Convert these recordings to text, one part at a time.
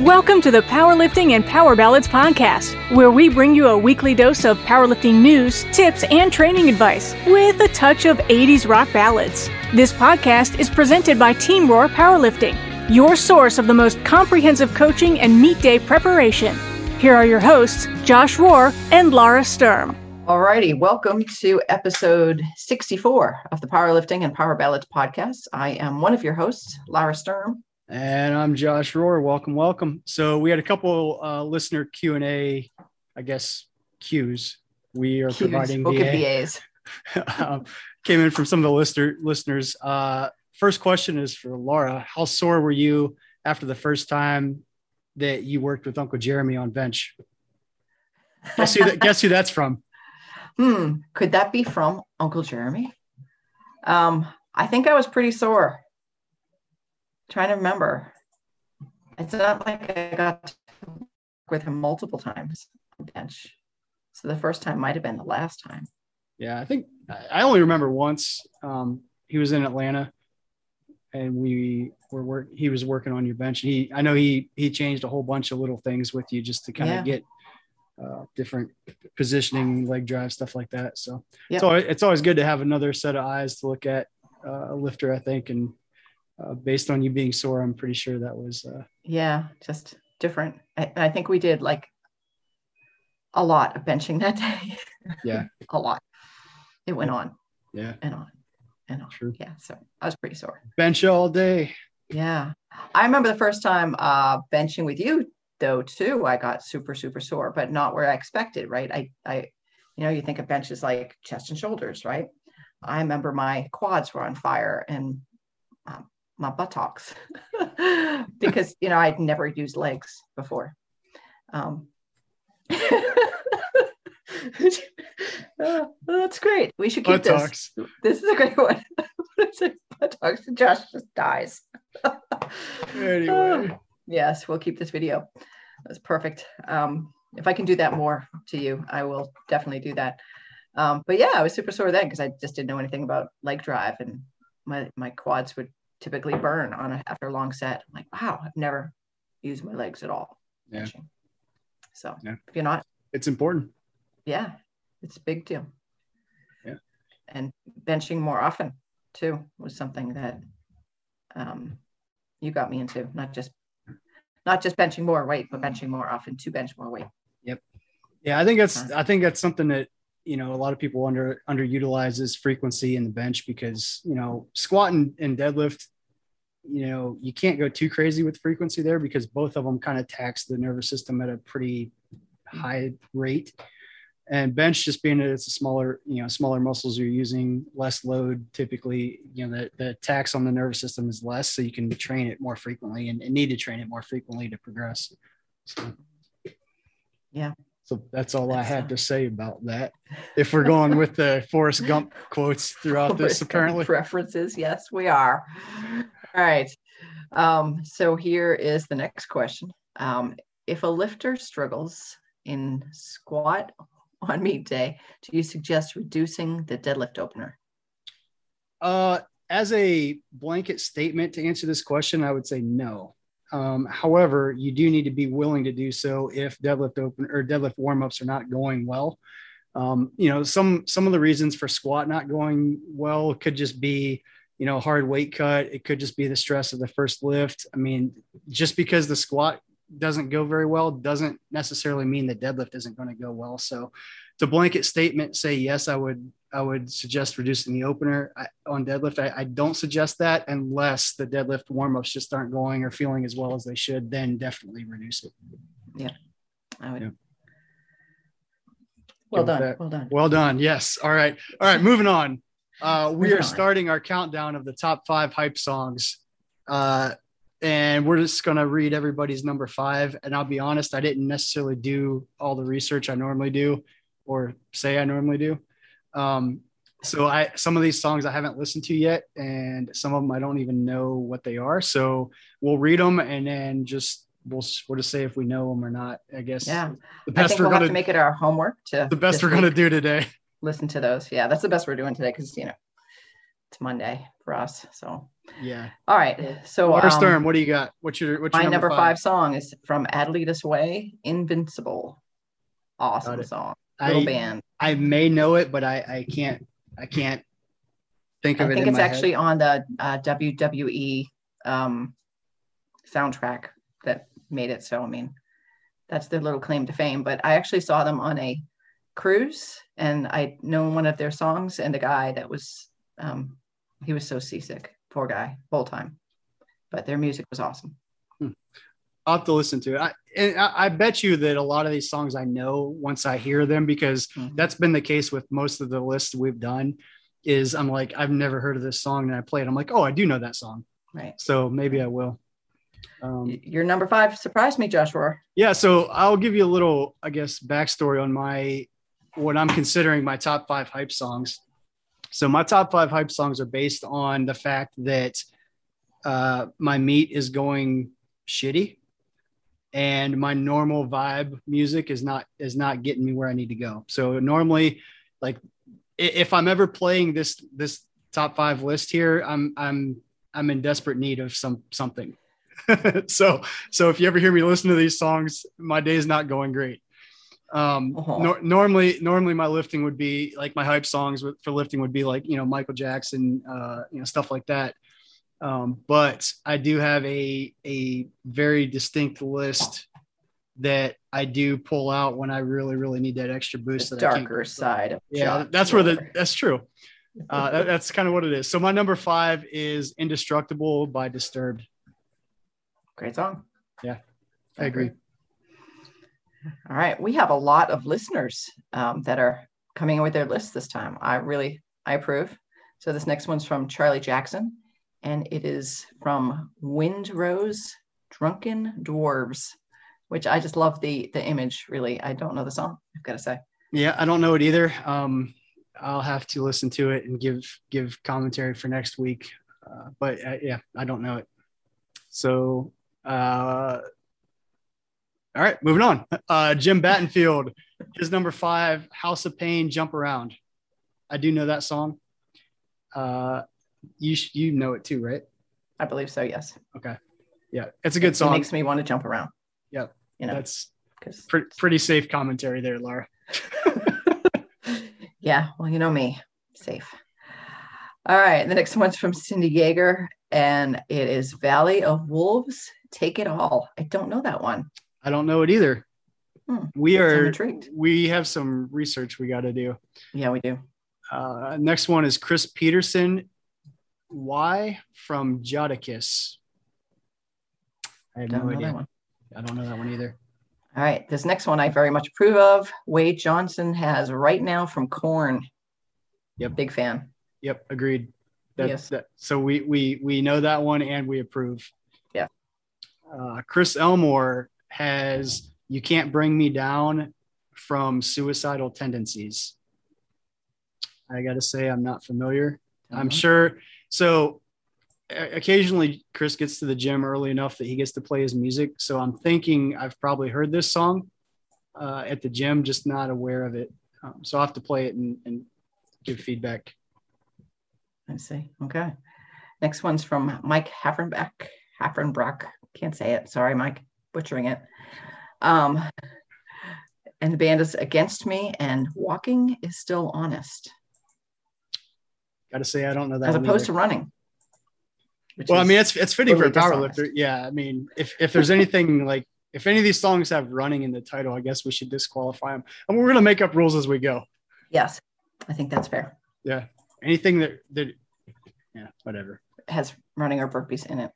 Welcome to the Powerlifting and Power Ballads podcast, where we bring you a weekly dose of powerlifting news, tips, and training advice with a touch of 80s rock ballads. This podcast is presented by Team Roar Powerlifting, your source of the most comprehensive coaching and meet day preparation. Here are your hosts, Josh Rohr and Lara Sturm. Alrighty, welcome to episode 64 of the Powerlifting and Power Ballads podcast. I am one of your hosts, Lara Sturm. And I'm Josh Rohr. Welcome, welcome. So we had a couple uh, listener Q and A, I guess cues. We are Cues, providing BAs. um, came in from some of the listener listeners. Uh, first question is for Laura. How sore were you after the first time that you worked with Uncle Jeremy on bench? Guess who, that, guess who that's from? Hmm, could that be from Uncle Jeremy? Um, I think I was pretty sore. Trying to remember. It's not like I got to work with him multiple times on the bench. So the first time might have been the last time. Yeah, I think I only remember once. Um, he was in Atlanta, and we were work. He was working on your bench. He, I know he he changed a whole bunch of little things with you just to kind Yeah. of get uh, different positioning, leg drive, stuff like that. So Yep. it's always it's always good to have another set of eyes to look at uh, a lifter. I think, and uh, based on you being sore, I'm pretty sure that was uh, Yeah, just different. I, I think we did like a lot of benching that day. Yeah. a lot. It went on yeah and on and on. true. Yeah. So I was pretty sore. Bench all day. Yeah. I remember the first time uh benching with you though too. I got super, super sore, but not where I expected, right? I I you know, you think of benches like chest and shoulders, right? I remember my quads were on fire and my buttocks because you know I'd never used legs before. Um, uh, that's great. We should keep Buttocks. this. This is a great one. buttocks. Josh just dies. Anyway, yes, we'll keep this video. That's perfect. Um, if I can do that more to you, I will definitely do that. Um, but yeah, I was super sore then because I just didn't know anything about leg drive, and my my quads would typically burn on a, after a long set. I'm like, wow, I've never used my legs at all. Yeah. So Yeah. if you're not, it's important. yeah, it's a big deal. Yeah. And benching more often too was something that um, you got me into, not just not just benching more weight, but benching more often to bench more weight. Yep. Yeah, I think that's I think that's something that you know a lot of people under underutilizes frequency in the bench because you know squat and, and deadlift, you know you can't go too crazy with frequency there because both of them kind of tax the nervous system at a pretty high rate. And bench just being that it's a smaller, you know, smaller muscles you're using, less load typically, you know, the, the tax on the nervous system is less, so you can train it more frequently and, and need to train it more frequently to progress. So, Yeah. So that's all I had to say about that. If we're going with the Forrest Gump quotes throughout this, apparently. Preferences, yes, we are. All right. Um, so here is the next question. Um, if a lifter struggles in squat on meet day, do you suggest reducing the deadlift opener? Uh, as a blanket statement to answer this question, I would say no. Um, however, you do need to be willing to do so if deadlift open or deadlift warmups are not going well. Um, you know, some some of the reasons for squat not going well could just be, you know, hard weight cut. It could just be the stress of the first lift. I mean, just because the squat doesn't go very well doesn't necessarily mean the deadlift isn't going to go well. So, to blanket statement, say yes, I would I would suggest reducing the opener I, on deadlift. I, I don't suggest that unless the deadlift warmups just aren't going or feeling as well as they should. Then definitely reduce it. Yeah, I would. Yeah. Well Give done. that. Well done. Well done. Yes. All right. All right. Moving on. Uh, we Moving are on. starting our countdown of the top five hype songs. Uh, and we're just going to read everybody's number five. And I'll be honest, I didn't necessarily do all the research I normally do or say I normally do. Um, so I, some of these songs I haven't listened to yet, and some of them I don't even know what they are. So we'll read them and then just, we'll, we'll just say if we know them or not, I guess. Yeah. The I best think we're we'll going to to, make it our homework to the best we're going to do today. listen to those. Yeah, that's the best we're doing today because you know it's Monday for us. So Yeah. all right. So Laura um, Stern, what do you got? What's your what's your my number five? song is from Adelita's Way, Invincible. Awesome song. Little I, band. I may know it, but I I can't I can't think of I it. I think in it's my actually head. on the uh, WWE um, soundtrack that made it. So, I mean, that's their little claim to fame. But I actually saw them on a cruise and I know one of their songs and the guy that was, um, he was so seasick, poor guy, whole time. But their music was awesome. I'll have to listen to it. I, and I, I bet you that a lot of these songs I know once I hear them because Mhm. that's been the case with most of the lists we've done. Is I'm like I've never heard of this song and I play it. I'm like, oh, I do know that song, Right. so maybe I will. Um, Your number five surprised me, Joshua. Yeah, so I'll give you a little, I guess, backstory on my what I'm considering my top five hype songs. So my top five hype songs are based on the fact that uh, my meet is going shitty, and my normal vibe music is not is not getting me where I need to go. So normally, like if I'm ever playing this this top five list here, I'm I'm I'm in desperate need of some something. so so if you ever hear me listen to these songs, my day is not going great. Um, Uh-huh. nor- normally, normally my lifting would be like my hype songs for lifting would be like you know Michael Jackson, uh, you know stuff like that. Um, but I do have a a very distinct list that I do pull out when I really really need that extra boost. The that darker side of yeah, that's where the that's true. Uh, that- that's kind of what it is. So my number five is "Indestructible" by Disturbed. Great song. Yeah, I agree. All right, we have a lot of listeners um, that are coming in with their lists this time. I really I approve. So this next one's from Charlie Jackson, and it is from Windrose Drunken Dwarves, which I just love the the image. Really, I don't know the song. I've got to say. Yeah, I don't know it either. Um, I'll have to listen to it and give give commentary for next week. Uh, but uh, yeah, I don't know it. So, uh, all right, moving on. Uh, Jim Battenfield, his number five, "House of Pain," "Jump Around." I do know that song. Uh, you sh- you know it too, right? I believe so. Yes, Okay, yeah, it's a good It song. It makes me want to jump around. Yep. you know, That's because pre- pretty safe commentary there, Laura. yeah, well, you know me, safe. All right, the next one's from Cindy Yeager, and it is Valley of Wolves. Take it all. I don't know that one. I don't know it either. Hmm. We are intrigued. we have some research we got to do. Yeah, we do. Uh, next one is Chris Peterson. Why from Jodicus? I have Don't no idea. one. I don't know that one either. All right, this next one I very much approve of. Wade Johnson has right now from Korn. Yep. Big fan. Yep, agreed. That, Yes. that, so we we we know that one and we approve. Yeah. Uh, Chris Elmore has "You Can't Bring Me Down" from Suicidal Tendencies. I got to say, I'm not familiar. I'm Mhm. sure. So occasionally, Chris gets to the gym early enough that he gets to play his music. So I'm thinking I've probably heard this song uh, at the gym, just not aware of it. Um, so I'll have to play it and, and give feedback. I see. Okay. Next one's from Mike Haffenbach. Haffenbrock. Can't say it. Sorry, Mike. Butchering it. Um, and the band is Against Me, and Walking is Still Honest, Got to say, I don't know that. as opposed either. to running. well, I mean, it's it's fitting totally for a power lifter. Yeah, I mean, if if there's anything like if any of these songs have running in the title, I guess we should disqualify them. And we're gonna make up rules as we go. yes, I think that's fair. Yeah, anything that that yeah, whatever. has running or burpees in it.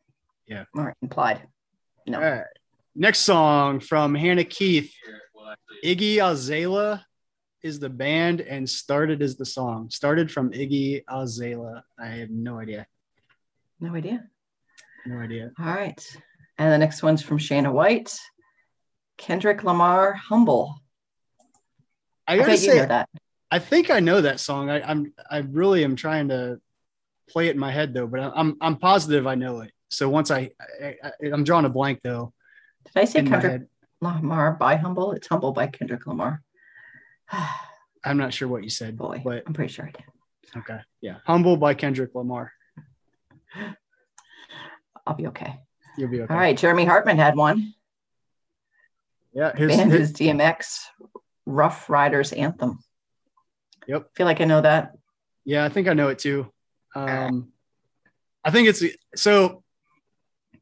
Yeah. Or implied. No. All right. Next song from Hannah Keith. Iggy Azalea is the band and started as the song. Started from Iggy Azalea. I have no idea. No idea. No idea. All right. And the next one's from Shana White. Kendrick Lamar, Humble. I I gotta you say, know that. I think I know that song. I, I'm I really am trying to play it in my head though, but I'm I'm positive I know it. So once I, I, I I'm drawing a blank though Did I say Kendrick. Lamar by Humble? It's Humble by Kendrick Lamar. I'm not sure what you said, Boy, but I'm pretty sure I did. Okay. Yeah. Humble by Kendrick Lamar. I'll be okay. You'll be okay. All right. Jeremy Hartman had one. Yeah. His, Band his- is DMX Ruff Ryders Anthem. Yep. feel like I know that. yeah, I think I know it too. Um, I think it's so. I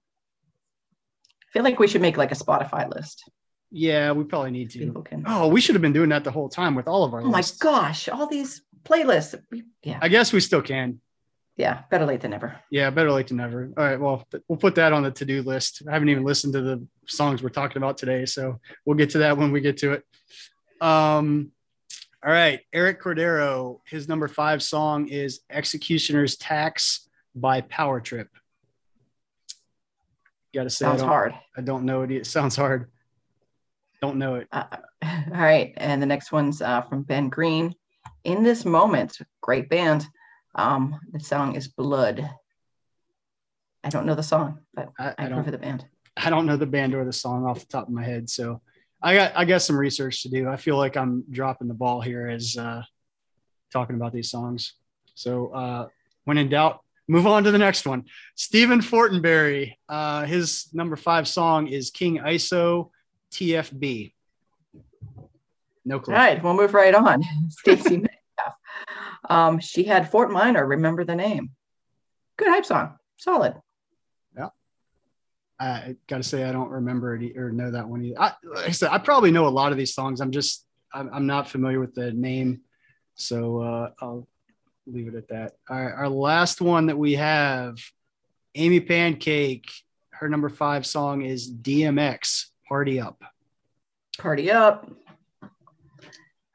feel like we should make like a Spotify list. Yeah, we probably need to. People can. Oh, we should have been doing that the whole time with all of our. Oh my gosh, all these playlists. Yeah, I guess we still can. yeah, better late than never. Yeah, better late than never. All right, well, th- we'll put that on the to-do list. I haven't even listened to the songs we're talking about today, so we'll get to that when we get to it. Um, all right, Eric Cordero, his number five song is "Executioner's Tax" by Power Trip. Got to say, Sounds hard. I don't know it. It sounds hard. Don't know it. Uh, all right, and the next one's uh, from Ben Green. In this moment, great band. Um, the song is Blood. I don't know the song, but I, I, I don't. the band. I don't know the band or the song off the top of my head, so I got I got some research to do. I feel like I'm dropping the ball here as uh, talking about these songs. So uh, when in doubt, move on to the next one. Stephen Fortenberry, uh, his number five song is King ISO TFB. No clue. All right, we'll move right on. Stacy Metcalf. Um, she had Fort Minor. Remember the name? Good hype song. Solid. Yeah. I got to say I don't remember it or know that one either. I, like I said, I probably know a lot of these songs. I'm just I'm, I'm not familiar with the name, so uh, I'll leave it at that. All right, our last one that we have, Amy Pancake. Her number five song is DMX Party Up. Party up.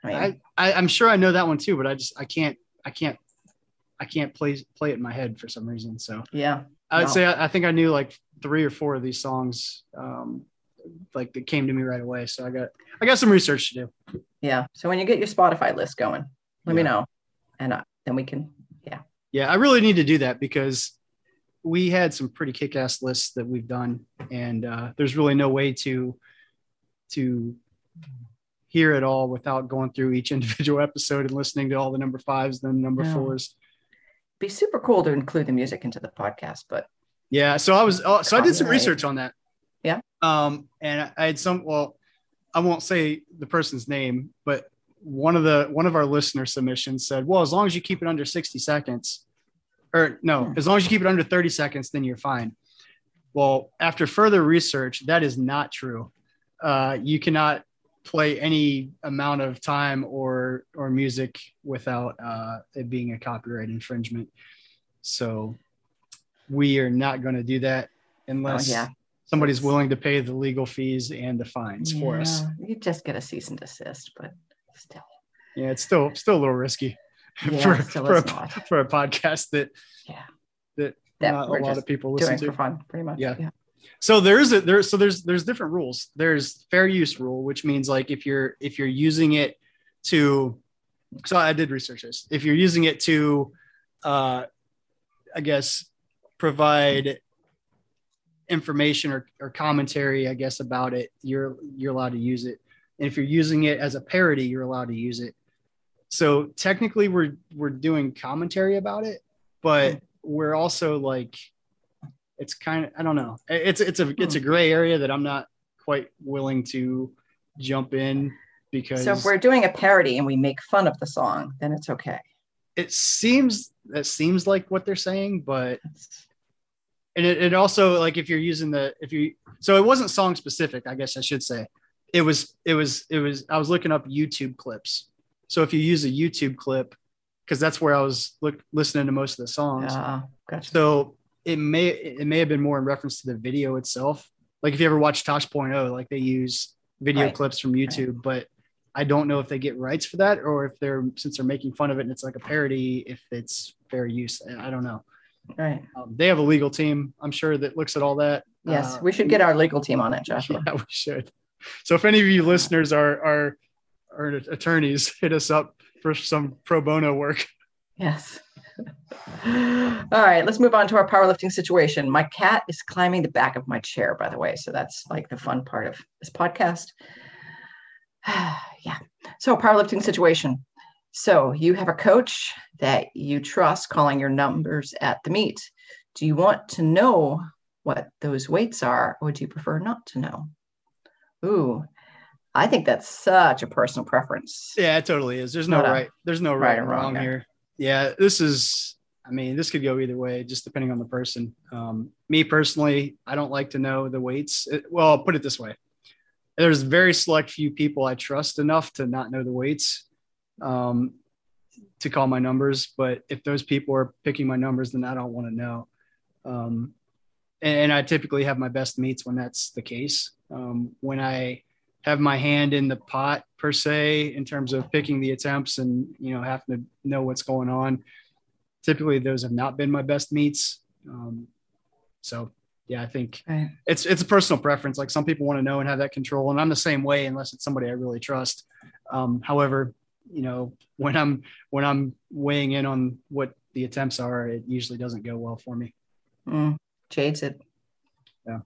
I mean, I, I I'm sure I know that one too, but I just I can't I can't I can't play play it in my head for some reason. So yeah. I would No. say I, I think I knew like three or four of these songs, um, like that came to me right away. So I got I got some research to do. Yeah. So when you get your Spotify list going, let me know. And uh, then we can, yeah. Yeah, I really need to do that because we had some pretty kick-ass lists that we've done, and uh, there's really no way to to hear it all without going through each individual episode and listening to all the number fives, then number No. fours. Be super cool to include the music into the podcast, but Yeah, so I was oh, so I did some research on that. Yeah. Um, and I had some. Well, I won't say the person's name, but one of the one of our listener submissions said, "Well, as long as you keep it under sixty seconds, or no, Hmm. as long as you keep it under thirty seconds, then you're fine." Well, after further research, that is not true. Uh, you cannot play any amount of time or or music without uh, it being a copyright infringement. So we are not going to do that unless Oh, yeah. somebody's willing to pay the legal fees and the fines for us. You just get a cease and desist, but still. Yeah, it's still still a little risky Yeah, for for a, for a podcast that Yeah. that, That not a lot of people listen for to. fun, pretty much. Yeah. yeah. So there is a there so there's there's different rules. There's fair use rule, which means like if you're if you're using it to so I did research this. If you're using it to uh I guess provide information or, or commentary, I guess, about it, you're you're allowed to use it. And if you're using it as a parody, you're allowed to use it. So technically we're we're doing commentary about it, but hmm. we're also like it's kind of I don't know. It's it's a it's a hmm. gray area that I'm not quite willing to jump in because So if we're doing a parody and we make fun of the song, then it's okay. it seems that seems like what they're saying, but and it, it also like if you're using the if you so it wasn't song specific i guess i should say it was it was it was i was looking up youtube clips so if you use a youtube clip because that's where i was look, listening to most of the songs Uh, gotcha. so it may it may have been more in reference to the video itself like if you ever watch tosh.0 like they use video Right. clips from youtube but i don't know if they get rights for that or if they're since they're making fun of it and it's like a parody if it's fair use i don't know right. um, they have a legal team, I'm sure, that looks at all that. Yes, Uh, we should get our legal team on it, Joshua. Yeah, we should. So if any of you listeners are are are attorneys, hit us up for some pro bono work. Yes. All right, let's move on to our powerlifting situation. My cat is climbing the back of my chair, by the way. So that's like the fun part of this podcast. yeah. So, powerlifting situation. So you have a coach that you trust calling your numbers at the meet. Do you want to know what those weights are, or do you prefer not to know? Ooh, I think that's such a personal preference. Yeah, it totally is. There's no Not right. There's no right, or wrong, here. Yeah, this is. I mean, this could go either way, just depending on the person. Um, me personally, I don't like to know the weights. It, well, I'll put it this way: there's very select few people I trust enough to not know the weights um, to call my numbers. But if those people are picking my numbers, then I don't want to know. Um, and, and, I typically have my best meets when that's the case. Um, when I have my hand in the pot per se in terms of picking the attempts and you know having to know what's going on. Typically, those have not been my best meets. Um, so yeah, I think right. it's it's a personal preference. Like some people want to know and have that control, and I'm the same way unless it's somebody I really trust. Um, however, you know when I'm when I'm weighing in on what the attempts are, it usually doesn't go well for me. Mm, shades it. Yeah.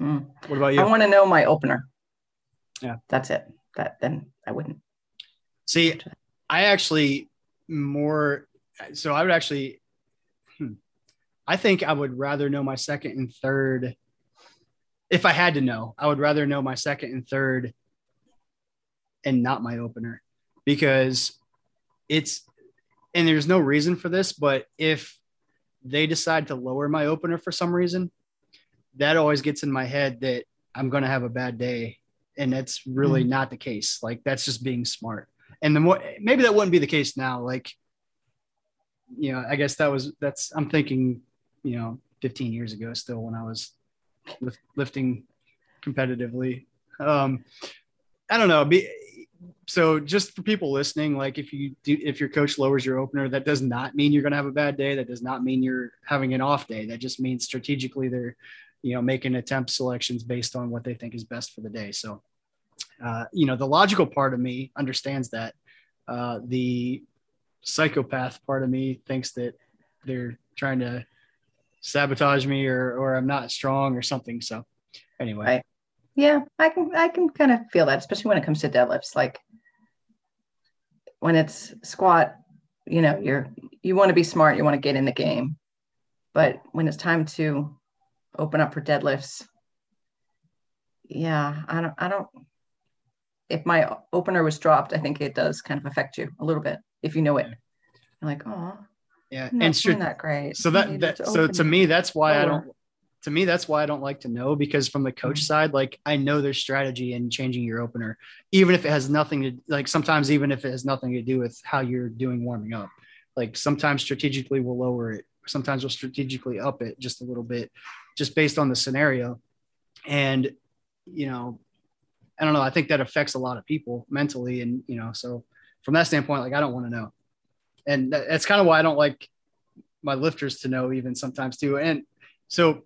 Mm. What about you? I want to know my opener. Yeah. That's it. That then I wouldn't. See, I actually more so I would actually hmm, I think I would rather know my second and third if I had to know. I would rather know my second and third and not my opener because it's and there's no reason for this, but if they decide to lower my opener for some reason, that always gets in my head that I'm going to have a bad day and that's really mm. not the case. Like that's just being smart. And the more maybe that wouldn't be the case now. Like, you know, I guess that was that's I'm thinking, you know, 15 years ago still when I was lift, lifting competitively. Um, I don't know. Be, so just for people listening, like if you do, if your coach lowers your opener, that does not mean you're going to have a bad day. That does not mean you're having an off day. That just means strategically they're you know, making attempt selections based on what they think is best for the day. So, uh, you know, the logical part of me understands that. Uh, the psychopath part of me thinks that they're trying to sabotage me or or I'm not strong or something. So, anyway. Yeah, I can I can kind of feel that, especially when it comes to deadlifts. Like when it's squat, you know, you're you want to be smart, you want to get in the game. But when it's time to open up for deadlifts. Yeah, I don't, I don't, if my opener was dropped, I think it does kind of affect you a little bit if you know it. You're like, oh, yeah, and sure, that great. So that, that to so to me, that's why lower. I don't, to me, that's why I don't like to know because from the coach mm-hmm. side, like I know there's strategy in changing your opener, even if it has nothing to like sometimes even if it has nothing to do with how you're doing warming up. Like sometimes strategically we'll lower it, sometimes we'll strategically up it just a little bit just based on the scenario. And, you know, I don't know. I think that affects a lot of people mentally. And, you know, so from that standpoint, like I don't want to know. And that's kind of why I don't like my lifters to know even sometimes too. And so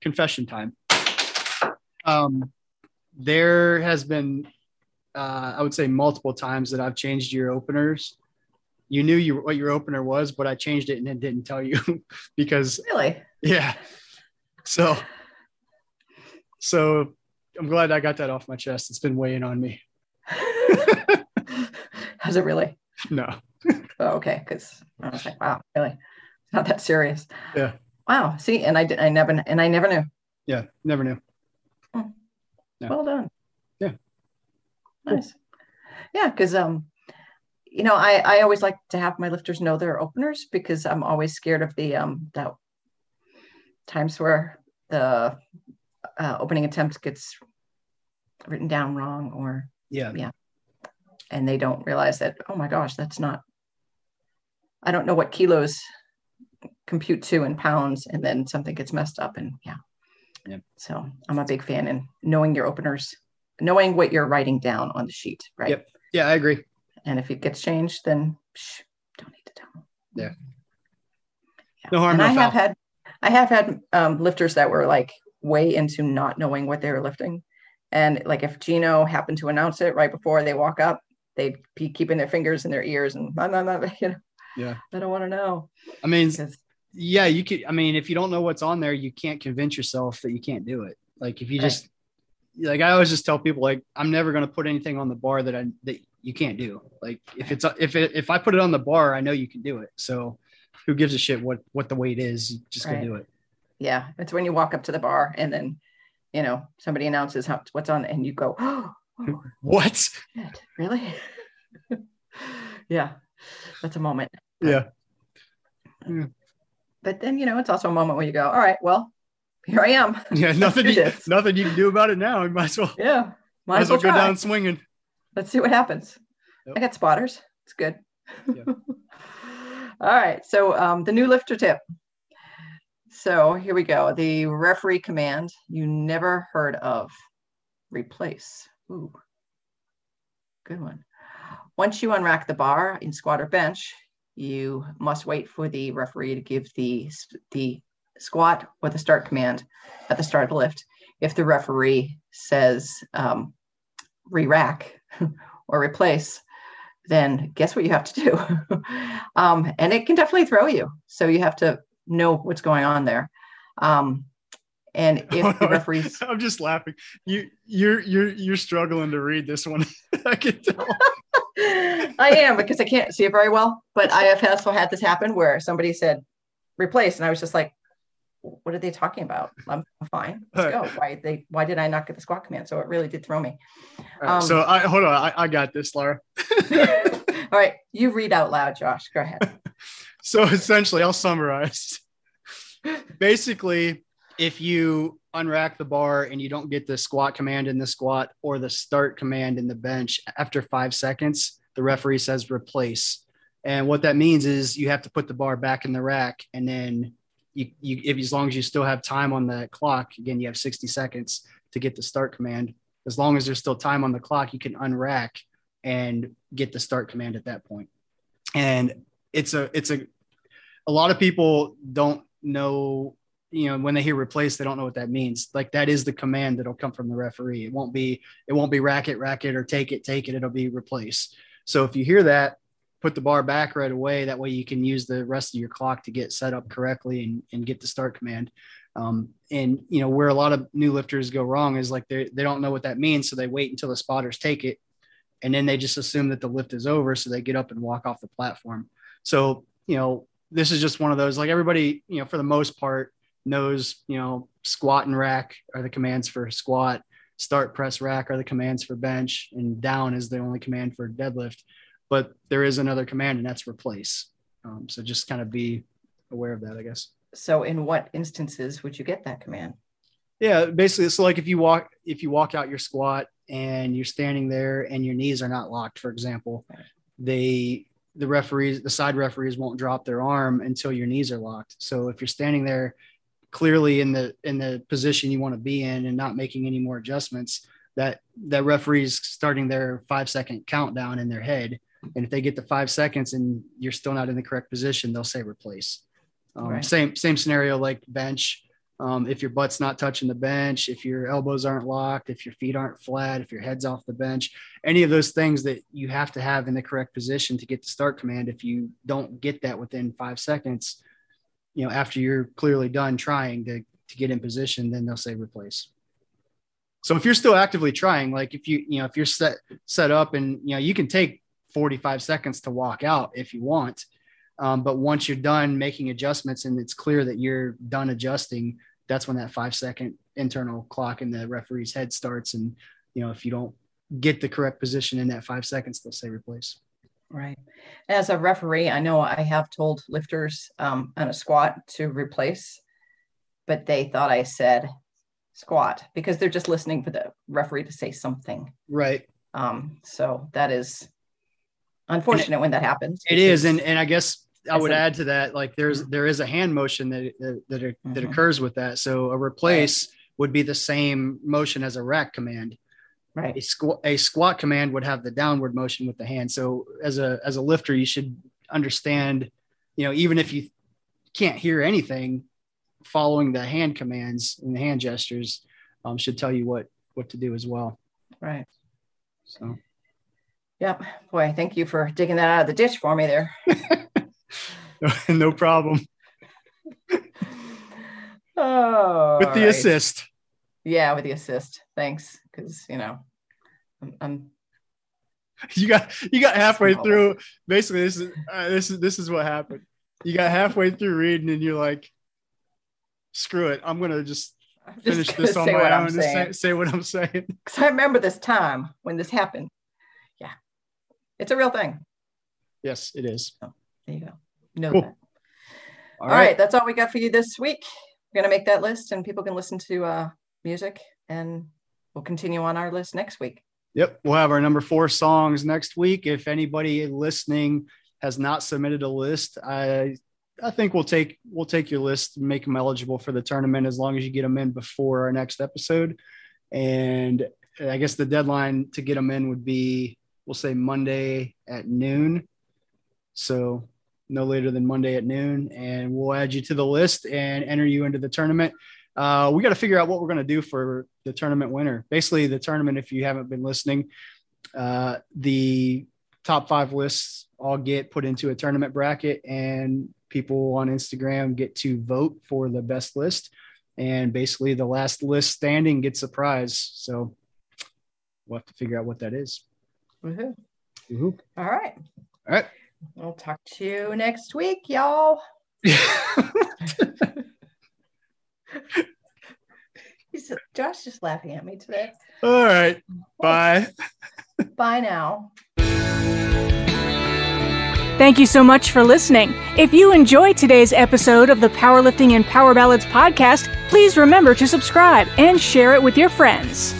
confession time. Um, there has been, uh, I would say multiple times that I've changed your openers. You knew you what your opener was, but I changed it and it didn't tell you because really, yeah, so, so I'm glad I got that off my chest. It's been weighing on me. Has it really? No. oh, okay. Because I was like, wow, really? It's not that serious. Yeah. Wow. See, and I did. I never. And I never knew. Yeah. Never knew. Hmm. Well done. Yeah. Nice. Cool. Yeah, because um, you know, I I always like to have my lifters know their openers because I'm always scared of the um that times where the uh, opening attempt gets written down wrong or yeah. yeah. And they don't realize that oh my gosh that's not i don't know what kilos compute to in pounds and then something gets messed up and yeah. Yeah. So i'm a big fan in knowing your openers knowing what you're writing down on the sheet right? Yep. Yeah i agree. And if it gets changed then psh, don't need to tell them. Yeah, yeah. no harm and no i foul. have had I have had um, lifters that were like way into not knowing what they were lifting. And like if Gino happened to announce it right before they walk up, they'd be keeping their fingers in their ears and blah, blah, blah, you know. Yeah. I don't want to know. I mean, yeah, you could. I mean, if you don't know what's on there, you can't convince yourself that you can't do it. Like if you just, like I always just tell people, like I'm never going to put anything on the bar that I that you can't do. Like if it's if it, if I put it on the bar, I know you can do it. So who gives a shit what what the weight is? You just Right. go do it. Yeah, it's when you walk up to the bar and then, you know, somebody announces how, what's on, and you go, "Oh, What? shit, really?" yeah, that's a moment. Yeah. Mm. But then, you know, it's also a moment where you go, "All right, well, here I am." Yeah. Nothing. You, nothing you can do about it now. You might as well. Yeah, Might as well go down swinging. Let's see what happens. Yep. I got spotters. It's good. Yeah. All right. So um, the new lifter tip. So here we go. The referee command you never heard of. Replace. Ooh. Good one. Once you unrack the bar in squat or bench, you must wait for the referee to give the the squat or the start command at the start of the lift. If the referee says um, re-rack or replace, then guess what you have to do? um, and it can definitely throw you. So you have to know what's going on there. Um, and if the referees, I'm just laughing. You you're you're you're struggling to read this one. I can tell. I am because I can't see it very well, but I have also had this happen where somebody said replace, and I was just like, what are they talking about? I'm fine. Let's go. Why they why did I not get the squat command? So it really did throw me. Right, Um, so I hold on. I, I got this, Laura. All right, you read out loud, Josh. Go ahead. So essentially, I'll summarize. Basically, if you unrack the bar and you don't get the squat command in the squat or the start command in the bench after five seconds, the referee says replace. And what that means is you have to put the bar back in the rack and then you, you if as long as you still have time on the clock, again, you have 60 seconds to get the start command. As long as there's still time on the clock, you can unrack and get the start command at that point. And it's a it's a a lot of people don't know you know when they hear replace they don't know what that means like that is the command that'll come from the referee it won't be it won't be racket racket or take it take it it'll be replace so if you hear that put the bar back right away. That way you can use the rest of your clock to get set up correctly and, and get the start command. Um, and you know where a lot of new lifters go wrong is like they, they don't know what that means so they wait until the spotters take it and then they just assume that the lift is over so they get up and walk off the platform. So you know this is just one of those like everybody you know for the most part knows you know squat and rack are the commands for squat start press rack are the commands for bench and down is the only command for deadlift but there is another command and that's replace um, so just kind of be aware of that i guess So in what instances would you get that command? yeah basically so like if you walk if you walk out your squat and you're standing there and your knees are not locked for example Right. they the referees the side referees won't drop their arm until your knees are locked so if you're standing there clearly in the in the position you want to be in and not making any more adjustments that that referee's starting their five second countdown in their head and if they get to five seconds and you're still not in the correct position they'll say replace um, Right. same same scenario like bench um, if your butt's not touching the bench, if your elbows aren't locked, if your feet aren't flat, if your head's off the bench, any of those things that you have to have in the correct position to get the start command. If you don't get that within five seconds, you know, after you're clearly done trying to, to get in position, then they'll say replace. So if you're still actively trying, like if you, you know, if you're set, set up and, you know, you can take 45 seconds to walk out if you want. Um, but once you're done making adjustments and it's clear that you're done adjusting, that's when that five second internal clock in the referee's head starts. And, you know, if you don't get the correct position in that five seconds, they'll say replace. Right. As a referee, I know I have told lifters um, on a squat to replace, but they thought I said squat because they're just listening for the referee to say something. Right. Um, so that is unfortunate when that happens. It is. And, and I guess I would a- add to that, like there's, there is a hand motion that, that, that, that Mhm. occurs with that. So a replace would be the same motion as a rack command. a right. squat a squat command would have the downward motion with the hand so as a as a lifter you should understand you know even if you can't hear anything following the hand commands and the hand gestures um, should tell you what what to do as well Right. so Yep. Boy, thank you for digging that out of the ditch for me there. no problem Oh, with the right. Assist. Yeah, with the assist. Thanks, because you know, I'm, I'm. you got you got halfway through. Basically, this is uh, this is this is what happened. You got halfway through reading, and you're like, "Screw it! I'm gonna just finish this on my own and say, say what I'm saying." Because I remember this time when this happened. It's a real thing. Yes, it is. Oh, there you go. Know cool. that. All, all right. right. that's all we got for you this week. We're gonna make that list, and people can listen to uh, music, and we'll continue on our list next week. Yep, we'll have our number four songs next week. If anybody listening has not submitted a list, I I think we'll take we'll take your list and make them eligible for the tournament as long as you get them in before our next episode. And I guess the deadline to get them in would be we'll say Monday at noon. So no later than Monday at noon, and we'll add you to the list and enter you into the tournament uh, we got to figure out what we're going to do for the tournament winner. Basically, the tournament, if you haven't been listening, uh, the top five lists all get put into a tournament bracket, and people on Instagram get to vote for the best list. And basically, the last list standing gets a prize. So we'll have to figure out what that is. Woohoo. Woohoo. All right. All right. We'll talk to you next week, y'all. He's, Josh just laughing at me today. All right. Bye. Bye now. Thank you so much for listening. If you enjoyed today's episode of the Powerlifting and Power Ballads podcast, please remember to subscribe and share it with your friends.